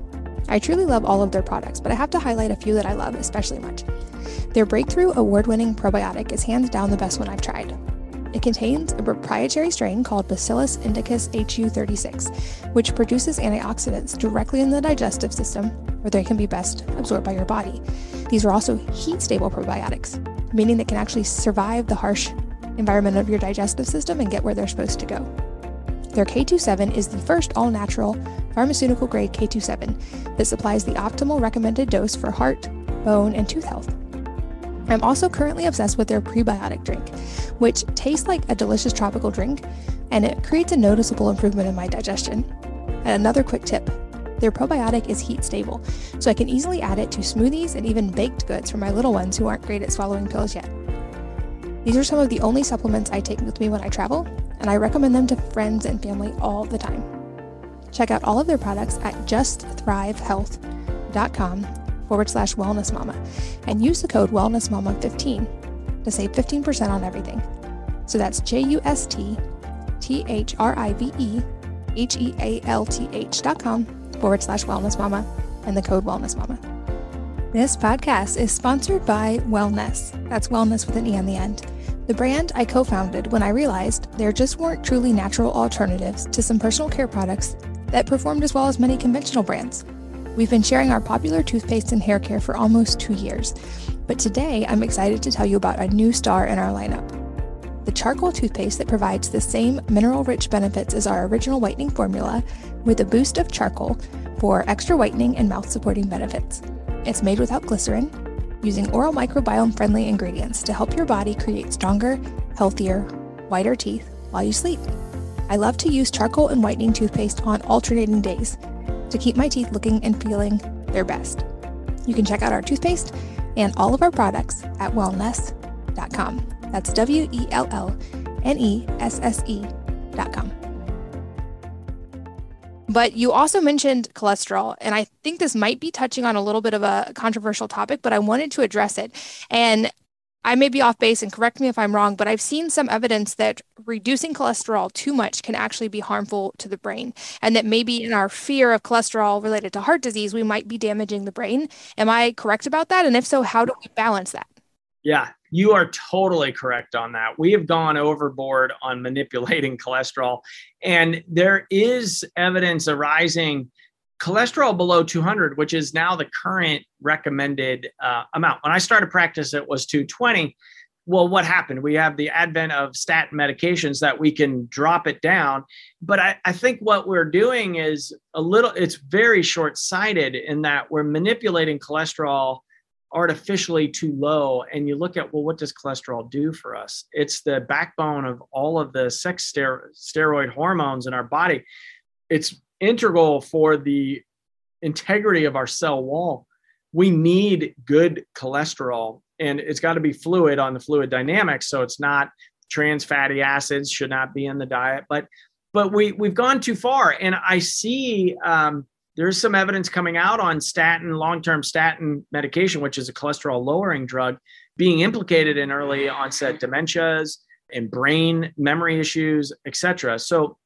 B: I truly love all of their products, but I have to highlight a few that I love especially much. Their breakthrough award winning probiotic is hands down the best one I've tried. It contains a proprietary strain called Bacillus indicus HU36, which produces antioxidants directly in the digestive system where they can be best absorbed by your body. These are also heat stable probiotics, meaning they can actually survive the harsh environment of your digestive system and get where they're supposed to go. Their K27 is the first all natural pharmaceutical grade K27 that supplies the optimal recommended dose for heart, bone, and tooth health. I'm also currently obsessed with their prebiotic drink, which tastes like a delicious tropical drink and it creates a noticeable improvement in my digestion. And another quick tip Their probiotic is heat stable, so I can easily add it to smoothies and even baked goods for my little ones who aren't great at swallowing pills yet. These are some of the only supplements I take with me when I travel, and I recommend them to friends and family all the time. Check out all of their products at justthrivehealth.com forward slash wellness mama and use the code wellnessmama15 to save 15% on everything. So that's J U S T T H R I V E H E A L T H dot com forward slash wellness mama and the code wellness mama. This podcast is sponsored by Wellnesse. That's wellness with an E on the end. The brand I co founded when I realized there just weren't truly natural alternatives to some personal care products that performed as well as many conventional brands. We've been sharing our popular toothpaste and hair care for almost two years, but today I'm excited to tell you about a new star in our lineup the charcoal toothpaste that provides the same mineral rich benefits as our original whitening formula with a boost of charcoal for extra whitening and mouth supporting benefits. It's made without glycerin, using oral microbiome friendly ingredients to help your body create stronger, healthier, whiter teeth while you sleep. I love to use charcoal and whitening toothpaste on alternating days to keep my teeth looking and feeling their best. You can check out our toothpaste and all of our products at wellnesse.com. That's W E L L N E S S E.com. But you also mentioned cholesterol, and I think this might be touching on a little bit of a controversial topic, but I wanted to address it. And I may be off base and correct me if I'm wrong, but I've seen some evidence that reducing cholesterol too much can actually be harmful to the brain. And that maybe in our fear of cholesterol related to heart disease, we might be damaging the brain. Am I correct about that? And if so, how do we balance that?
C: Yeah, you are totally correct on that. We have gone overboard on manipulating cholesterol, and there is evidence arising cholesterol below 200, which is now the current recommended uh, amount. When I started practice, it was 220. Well, what happened? We have the advent of statin medications that we can drop it down. But I, I think what we're doing is a little, it's very short sighted in that we're manipulating cholesterol artificially too low and you look at well what does cholesterol do for us? It's the backbone of all of the sex steroid hormones in our body. It's integral for the integrity of our cell wall. We need good cholesterol and it's got to be fluid on the fluid dynamics so it's not trans fatty acids should not be in the diet but but we we've gone too far and i see um, there's some evidence coming out on statin, long term statin medication, which is a cholesterol lowering drug, being implicated in early onset dementias and brain memory issues, etc. So,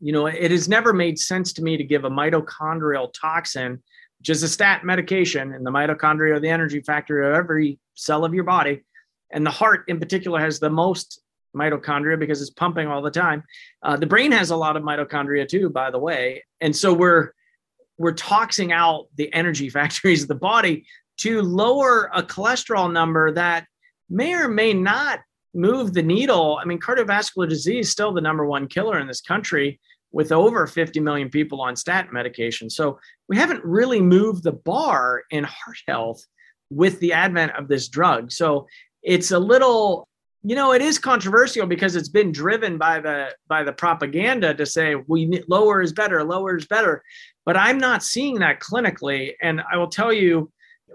C: you know, it has never made sense to me to give a mitochondrial toxin, which is a statin medication, and the mitochondria are the energy factory of every cell of your body. And the heart, in particular, has the most mitochondria because it's pumping all the time. Uh, the brain has a lot of mitochondria too, by the way. And so we're we're toxing out the energy factories of the body to lower a cholesterol number that may or may not move the needle. I mean, cardiovascular disease is still the number one killer in this country with over 50 million people on statin medication. So we haven't really moved the bar in heart health with the advent of this drug. So it's a little you know it is controversial because it's been driven by the by the propaganda to say we lower is better lower is better but I'm not seeing that clinically. And I will tell you,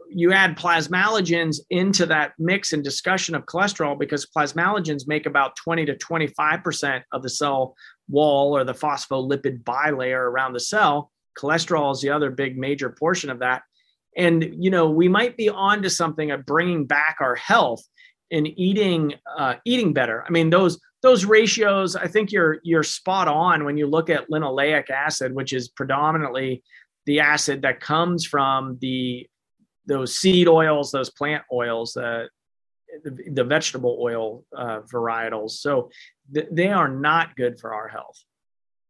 C: you add plasmalogens into that mix and discussion of cholesterol because plasmalogens make about 20 to 25% of the cell wall or the phospholipid bilayer around the cell. Cholesterol is the other big major portion of that. And, you know, we might be onto something of bringing back our health in eating uh, eating better. I mean, those those ratios, I think you're you're spot on when you look at linoleic acid, which is predominantly the acid that comes from the those seed oils, those plant oils, uh, the, the vegetable oil uh, varietals. So th- they are not good for our health.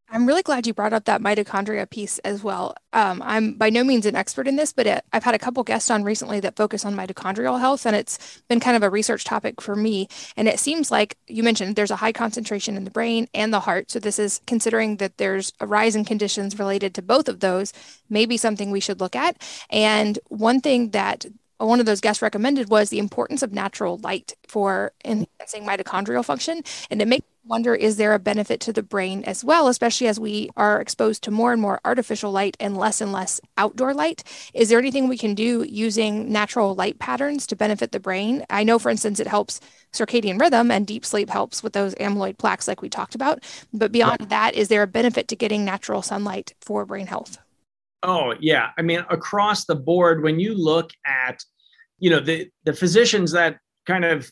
B: I'm really glad you brought up that mitochondria piece as well. Um, I'm by no means an expert in this, but it, I've had a couple guests on recently that focus on mitochondrial health, and it's been kind of a research topic for me. And it seems like you mentioned there's a high concentration in the brain and the heart. So this is considering that there's a rise in conditions related to both of those, maybe something we should look at. And one thing that one of those guests recommended was the importance of natural light for enhancing mitochondrial function. And to make wonder is there a benefit to the brain as well, especially as we are exposed to more and more artificial light and less and less outdoor light? Is there anything we can do using natural light patterns to benefit the brain? I know, for instance, it helps circadian rhythm and deep sleep helps with those amyloid plaques, like we talked about. But beyond yeah. that, is there a benefit to getting natural sunlight for brain health?
C: Oh, yeah. I mean, across the board, when you look at, you know, the, the physicians that kind of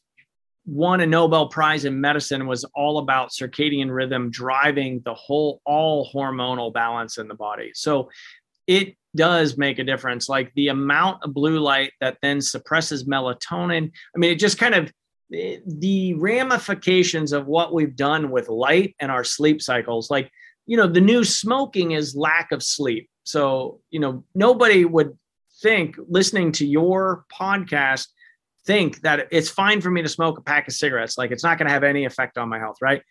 C: won a Nobel Prize in medicine was all about circadian rhythm driving the whole all hormonal balance in the body. So it does make a difference. Like the amount of blue light that then suppresses melatonin. I mean, it just kind of eh, the ramifications of what we've done with light and our sleep cycles. Like, you know, the new smoking is lack of sleep. So, you know, nobody would think listening to your podcast think that it's fine for me to smoke a pack of cigarettes. Like it's not going to have any effect on my health, right?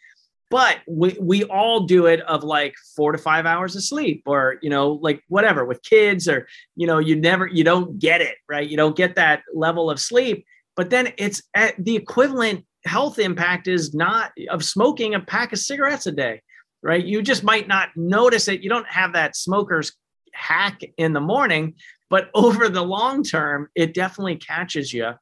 C: But we we all do it of like four to five hours of sleep, or you know, like whatever with kids, or you know, you never you don't get it, right? You don't get that level of sleep. But then it's at the equivalent health impact is not of smoking a pack of cigarettes a day, right? You just might not notice it. You don't have that smoker's hack in the morning, but over the long term, it definitely catches you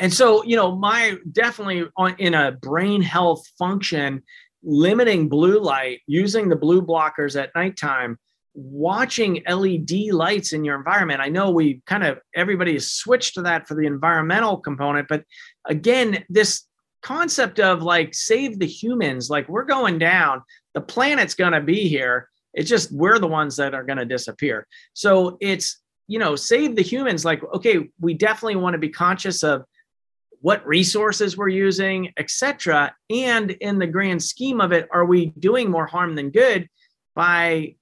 C: and so you know my definitely on in a brain health function limiting blue light using the blue blockers at nighttime watching led lights in your environment. I know we kind of everybody has switched to that for the environmental component but again this concept of like save the humans like we're going down. The planet's going to be here. It's just we're the ones that are going to disappear. So it's you know save the humans. Like okay we definitely want to be conscious of what resources we're using, etc. And in the grand scheme of it, are we doing more harm than good by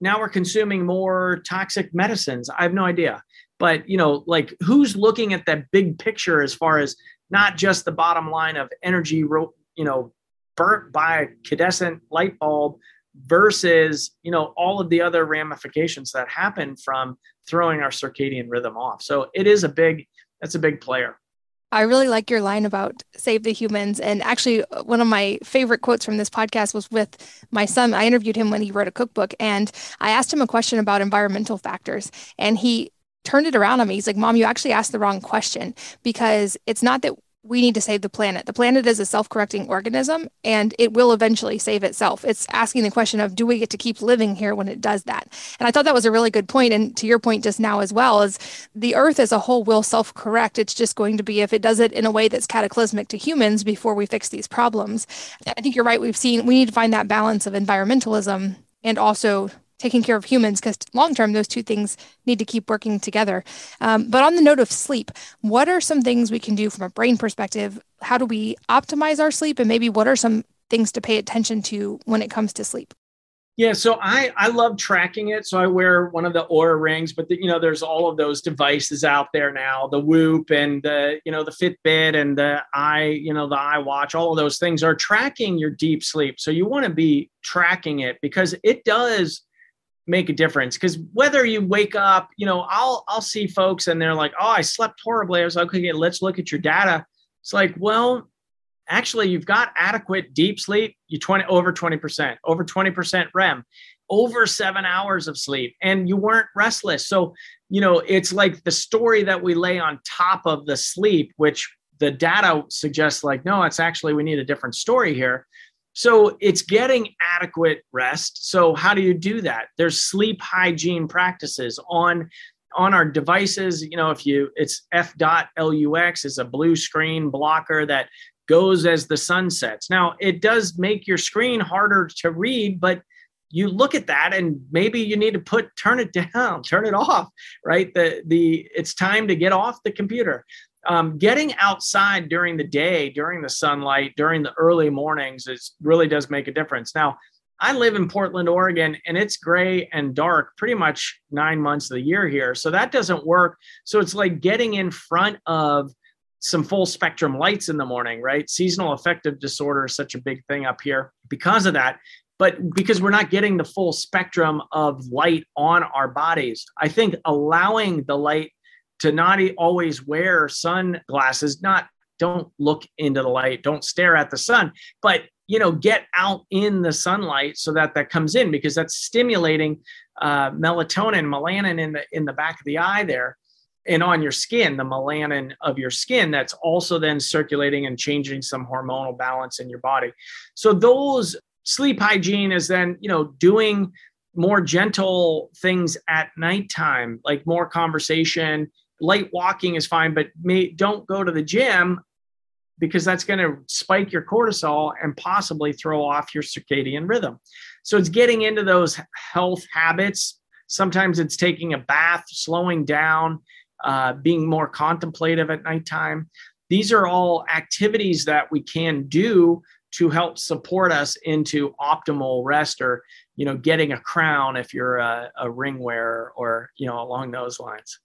C: now we're consuming more toxic medicines? I have no idea. But you know, like who's looking at that big picture as far as not just the bottom line of energy, you know, burnt by a cadescent light bulb versus you know all of the other ramifications that happen from throwing our circadian rhythm off so it is a big that's a big player
B: I really like your line about save the humans. And actually, one of my favorite quotes from this podcast was with my son. I interviewed him when he wrote a cookbook, and I asked him a question about environmental factors. And he turned it around on me. He's like, Mom, you actually asked the wrong question because it's not that we need to save the planet. The planet is a self correcting organism and it will eventually save itself. It's asking the question of do we get to keep living here when it does that? And I thought that was a really good point. And to your point just now as well, is the earth as a whole will self correct. It's just going to be if it does it in a way that's cataclysmic to humans before we fix these problems. I think you're right. We've seen we need to find that balance of environmentalism and also taking care of humans because long term those two things need to keep working together um, but on the note of sleep what are some things we can do from a brain perspective how do we optimize our sleep and maybe what are some things to pay attention to when it comes to sleep
C: yeah, so I I love tracking it. So I wear one of the Oura rings, but the, you know there's all of those devices out there now, the Whoop and the you know the Fitbit and the i you know the iWatch. All of those things are tracking your deep sleep. So you want to be tracking it because it does make a difference. Because whether you wake up you know i'll i'll see folks and they're like oh i slept horribly. I was like okay let's look at your data. It's like well actually you've got adequate deep sleep. You 20 over 20% over 20% rem over seven hours of sleep and you weren't restless. So you know it's like the story that we lay on top of the sleep which the data suggests like no it's actually we need a different story here so it's getting adequate rest. So how do you do that? There's sleep hygiene practices on on our devices. You know, if you it's f.lux is a blue screen blocker that goes as the sun sets. Now it does make your screen harder to read, but you look at that and maybe you need to put turn it down turn it off right the the it's time to get off the computer um, getting outside during the day, during the sunlight, during the early mornings, is really does make a difference. Now, I live in Portland, Oregon, and it's gray and dark pretty much nine months of the year here. So that doesn't work. So it's like getting in front of some full spectrum lights in the morning, right? Seasonal affective disorder is such a big thing up here because of that. But because we're not getting the full spectrum of light on our bodies, I think allowing the light to not always wear sunglasses, not don't look into the light, don't stare at the sun, but you know get out in the sunlight so that that comes in because that's stimulating uh, melatonin melanin in the in the back of the eye there and on your skin the melanin of your skin that's also then circulating and changing some hormonal balance in your body. So those sleep hygiene is then you know doing more gentle things at nighttime like more conversation light walking is fine but may, don't go to the gym because that's going to spike your cortisol and possibly throw off your circadian rhythm. So it's getting into those health habits. Sometimes it's taking a bath, slowing down, uh, being more contemplative at nighttime. These are all activities that we can do to help support us into optimal rest or you know getting a crown if you're a, a ring wearer or you know along those lines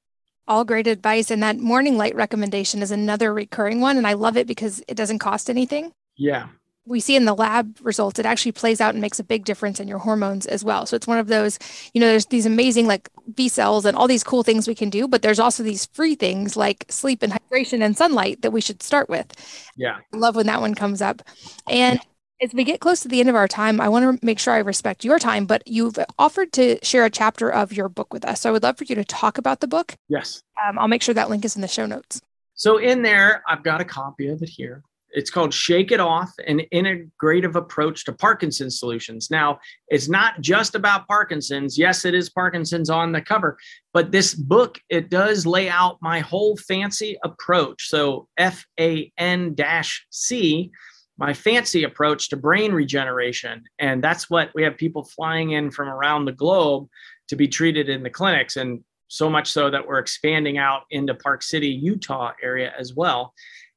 B: all great advice. And that morning light recommendation is another recurring one. And I love it because it doesn't cost anything.
C: Yeah.
B: We see in the lab results, it actually plays out and makes a big difference in your hormones as well. So it's one of those, you know, there's these amazing like VSELs and all these cool things we can do, but there's also these free things like sleep and hydration and sunlight that we should start with.
C: Yeah.
B: I love when that one comes up. And as we get close to the end of our time, I want to make sure I respect your time, but you've offered to share a chapter of your book with us. So I would love for you to talk about the book.
C: Yes.
B: Um, I'll make sure that link is in the show notes.
C: So in there, I've got a copy of it here. It's called Shake It Off An Integrative Approach to Parkinson's Solutions. Now, it's not just about Parkinson's. Yes, it is Parkinson's on the cover, but this book, it does lay out my whole fancy approach. So F A N C my fancy approach to brain regeneration. And that's what we have people flying in from around the globe to be treated in the clinics. And so much so that we're expanding out into Park City, Utah area as well.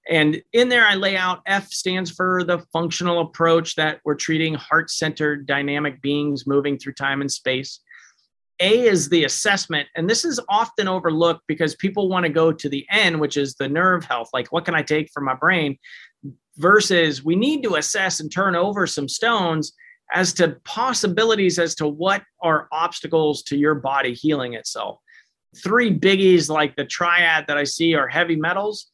C: And in there, I lay out F stands for the functional approach that we're treating heart centered dynamic beings moving through time and space. A is the assessment. And this is often overlooked because people want to go to the N, which is the nerve health. Like, what can I take for my brain? versus we need to assess and turn over some stones as to possibilities as to what are obstacles to your body healing itself. Three biggies like the triad that I see are heavy metals,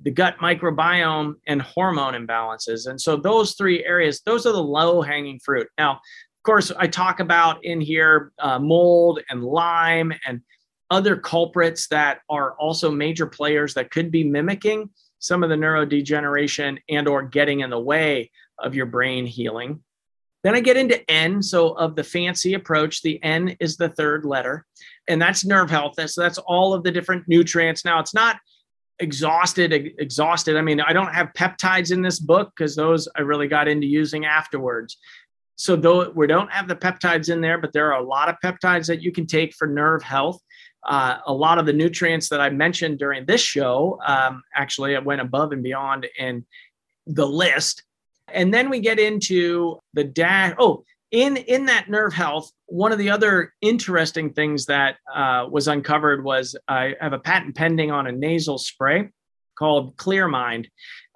C: the gut microbiome, and hormone imbalances. And so those three areas, those are the low hanging fruit. Now, course, I talk about in here uh, mold and Lyme and other culprits that are also major players that could be mimicking some of the neurodegeneration and or getting in the way of your brain healing. Then I get into N. So of the fancy approach, the N is the third letter, and that's nerve health. So that's all of the different nutrients. Now it's not exhausted, exhausted. I mean, I don't have peptides in this book because those I really got into using afterwards. So though we don't have the peptides in there, but there are a lot of peptides that you can take for nerve health uh, a lot of the nutrients that I mentioned during this show, um, actually, I went above and beyond in the list. And then we get into the dash. Oh, in in that nerve health, one of the other interesting things that uh, was uncovered was I have a patent pending on a nasal spray called Clear Mind,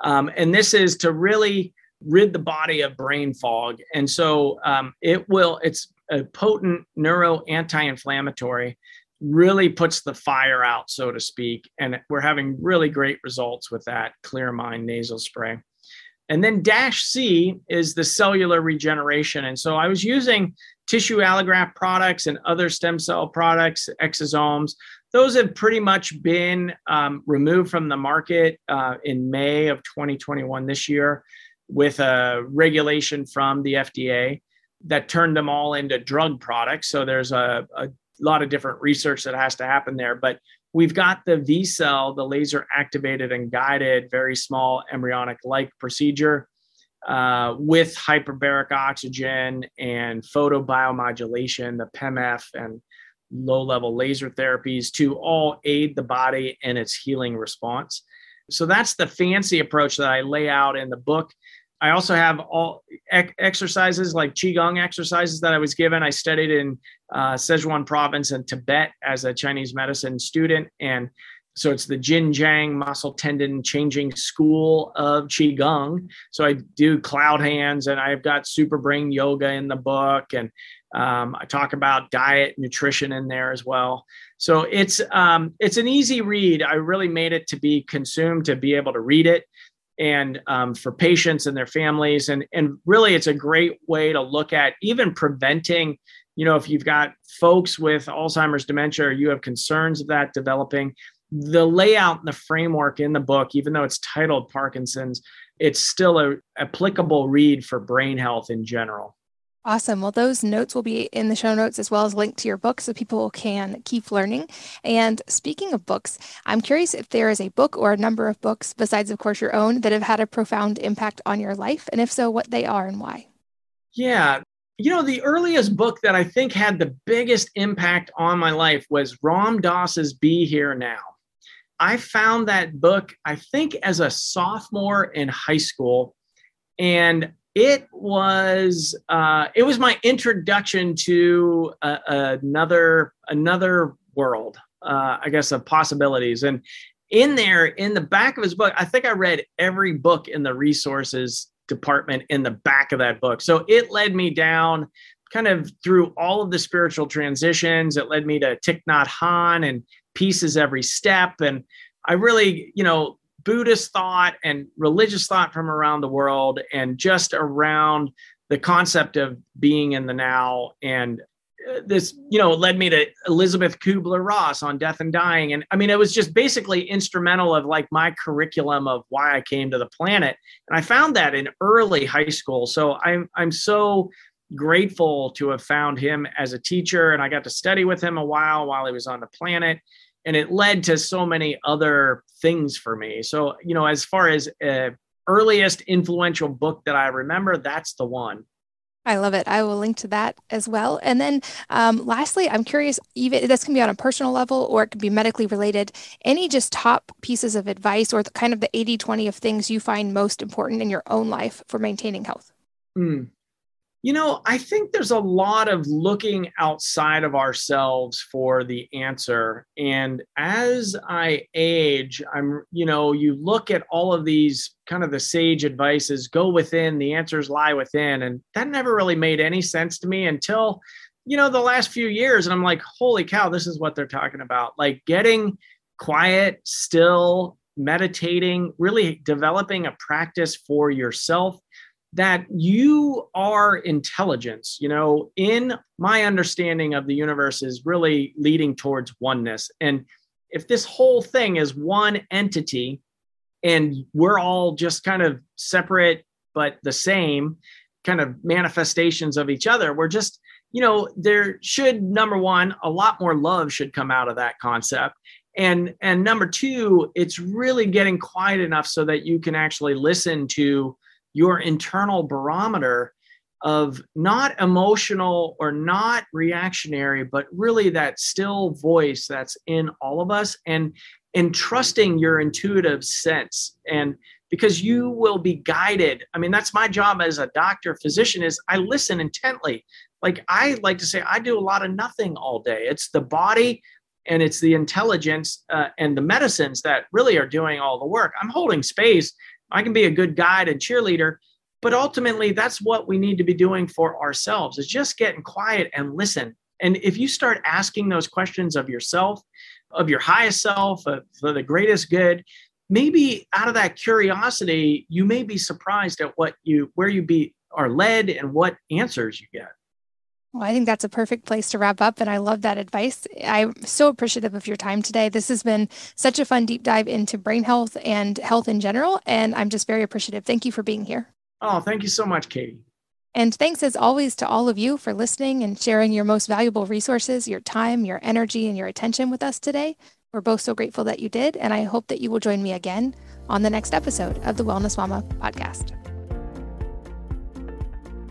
C: um, and this is to really rid the body of brain fog. And so um, it will. It's a potent neuro anti-inflammatory really puts the fire out, so to speak. And we're having really great results with that Clear Mind nasal spray. And then Dash C is the cellular regeneration. And so I was using tissue allograft products and other stem cell products, exosomes. Those have pretty much been um, removed from the market uh, in May of 2021 this year with a regulation from the FDA that turned them all into drug products. So there's a, a lot of different research that has to happen there. But we've got the VSEL, the laser activated and guided, very small embryonic like procedure uh, with hyperbaric oxygen and photobiomodulation, the PEMF, and low level laser therapies to all aid the body in its healing response. So that's the fancy approach that I lay out in the book. I also have all ec- exercises like Qigong exercises that I was given. I studied in uh, Sichuan province in Tibet as a Chinese medicine student. And so it's the Jinjiang muscle tendon changing school of Qigong. So I do cloud hands and I've got super brain yoga in the book. And um, I talk about diet, nutrition in there as well. So it's um, it's an easy read. I really made it to be consumed to be able to read it and um, for patients and their families. And, and really, it's a great way to look at even preventing, you know, if you've got folks with Alzheimer's dementia or you have concerns of that developing, the layout and the framework in the book, even though it's titled Parkinson's, it's still a applicable read for brain health in general.
B: Awesome. Well, those notes will be in the show notes as well as linked to your book so people can keep learning. And speaking of books, I'm curious if there is a book or a number of books, besides, of course, your own, that have had a profound impact on your life. And if so, what they are and why.
C: Yeah. You know, the earliest book that I think had the biggest impact on my life was Ram Dass's Be Here Now. I found that book, I think, as a sophomore in high school. And it was uh, it was my introduction to uh, another another world uh, i guess of possibilities. And in there in the back of his book i think i read every book in the resources department in the back of that book. So it led me down kind of through all of the spiritual transitions. It led me to Thich Nhat Hanh and Peace Is every step. And i really you know Buddhist thought and religious thought from around the world and just around the concept of being in the now. And uh, this you know led me to elizabeth kubler-ross on death and dying. And i mean it was just basically instrumental of like my curriculum of why i came to the planet. And i found that in early high school. So i'm i'm so grateful to have found him as a teacher. And i got to study with him a while while he was on the planet and it led to so many other things for me. So, you know, as far as uh, earliest influential book that I remember, that's the one.
B: I love it. I will link to that as well. And then, um, lastly, I'm curious. Even this can be on a personal level, or it can be medically related. Any just top pieces of advice, or the, kind of the 80-20 of things you find most important in your own life for maintaining health.
C: Mm. You know, I think there's a lot of looking outside of ourselves for the answer. And as I age, I'm, you know, you look at all of these kind of the sage advices go within, the answers lie within. And that never really made any sense to me until, you know, the last few years. And I'm like, holy cow, this is what they're talking about. Like getting quiet, still, meditating, really developing a practice for yourself that you are intelligence you know in my understanding of the universe is really leading towards oneness. And if this whole thing is one entity and we're all just kind of separate but the same kind of manifestations of each other we're just you know there should number one a lot more love should come out of that concept. And and number two it's really getting quiet enough so that you can actually listen to your internal barometer of not emotional or not reactionary but really that still voice that's in all of us and and trusting your intuitive sense. And because you will be guided. I mean that's my job as a doctor physician is i listen intently. Like i like to say i do a lot of nothing all day. It's the body and it's the intelligence uh, and the medicines that really are doing all the work. I'm holding space I can be a good guide and cheerleader, but ultimately that's what we need to be doing for ourselves is just getting quiet and listen. And if you start asking those questions of yourself, of your highest self, of, the greatest good, maybe out of that curiosity, you may be surprised at what you where you be are led and what answers you get.
B: Well, I think that's a perfect place to wrap up. And I love that advice. I'm so appreciative of your time today. This has been such a fun deep dive into brain health and health in general. And I'm just very appreciative. Thank you for being here.
C: Oh, thank you so much, Katie.
B: And thanks as always to all of you for listening and sharing your most valuable resources, your time, your energy, and your attention with us today. We're both so grateful that you did. And I hope that you will join me again on the next episode of the Wellness Mama podcast.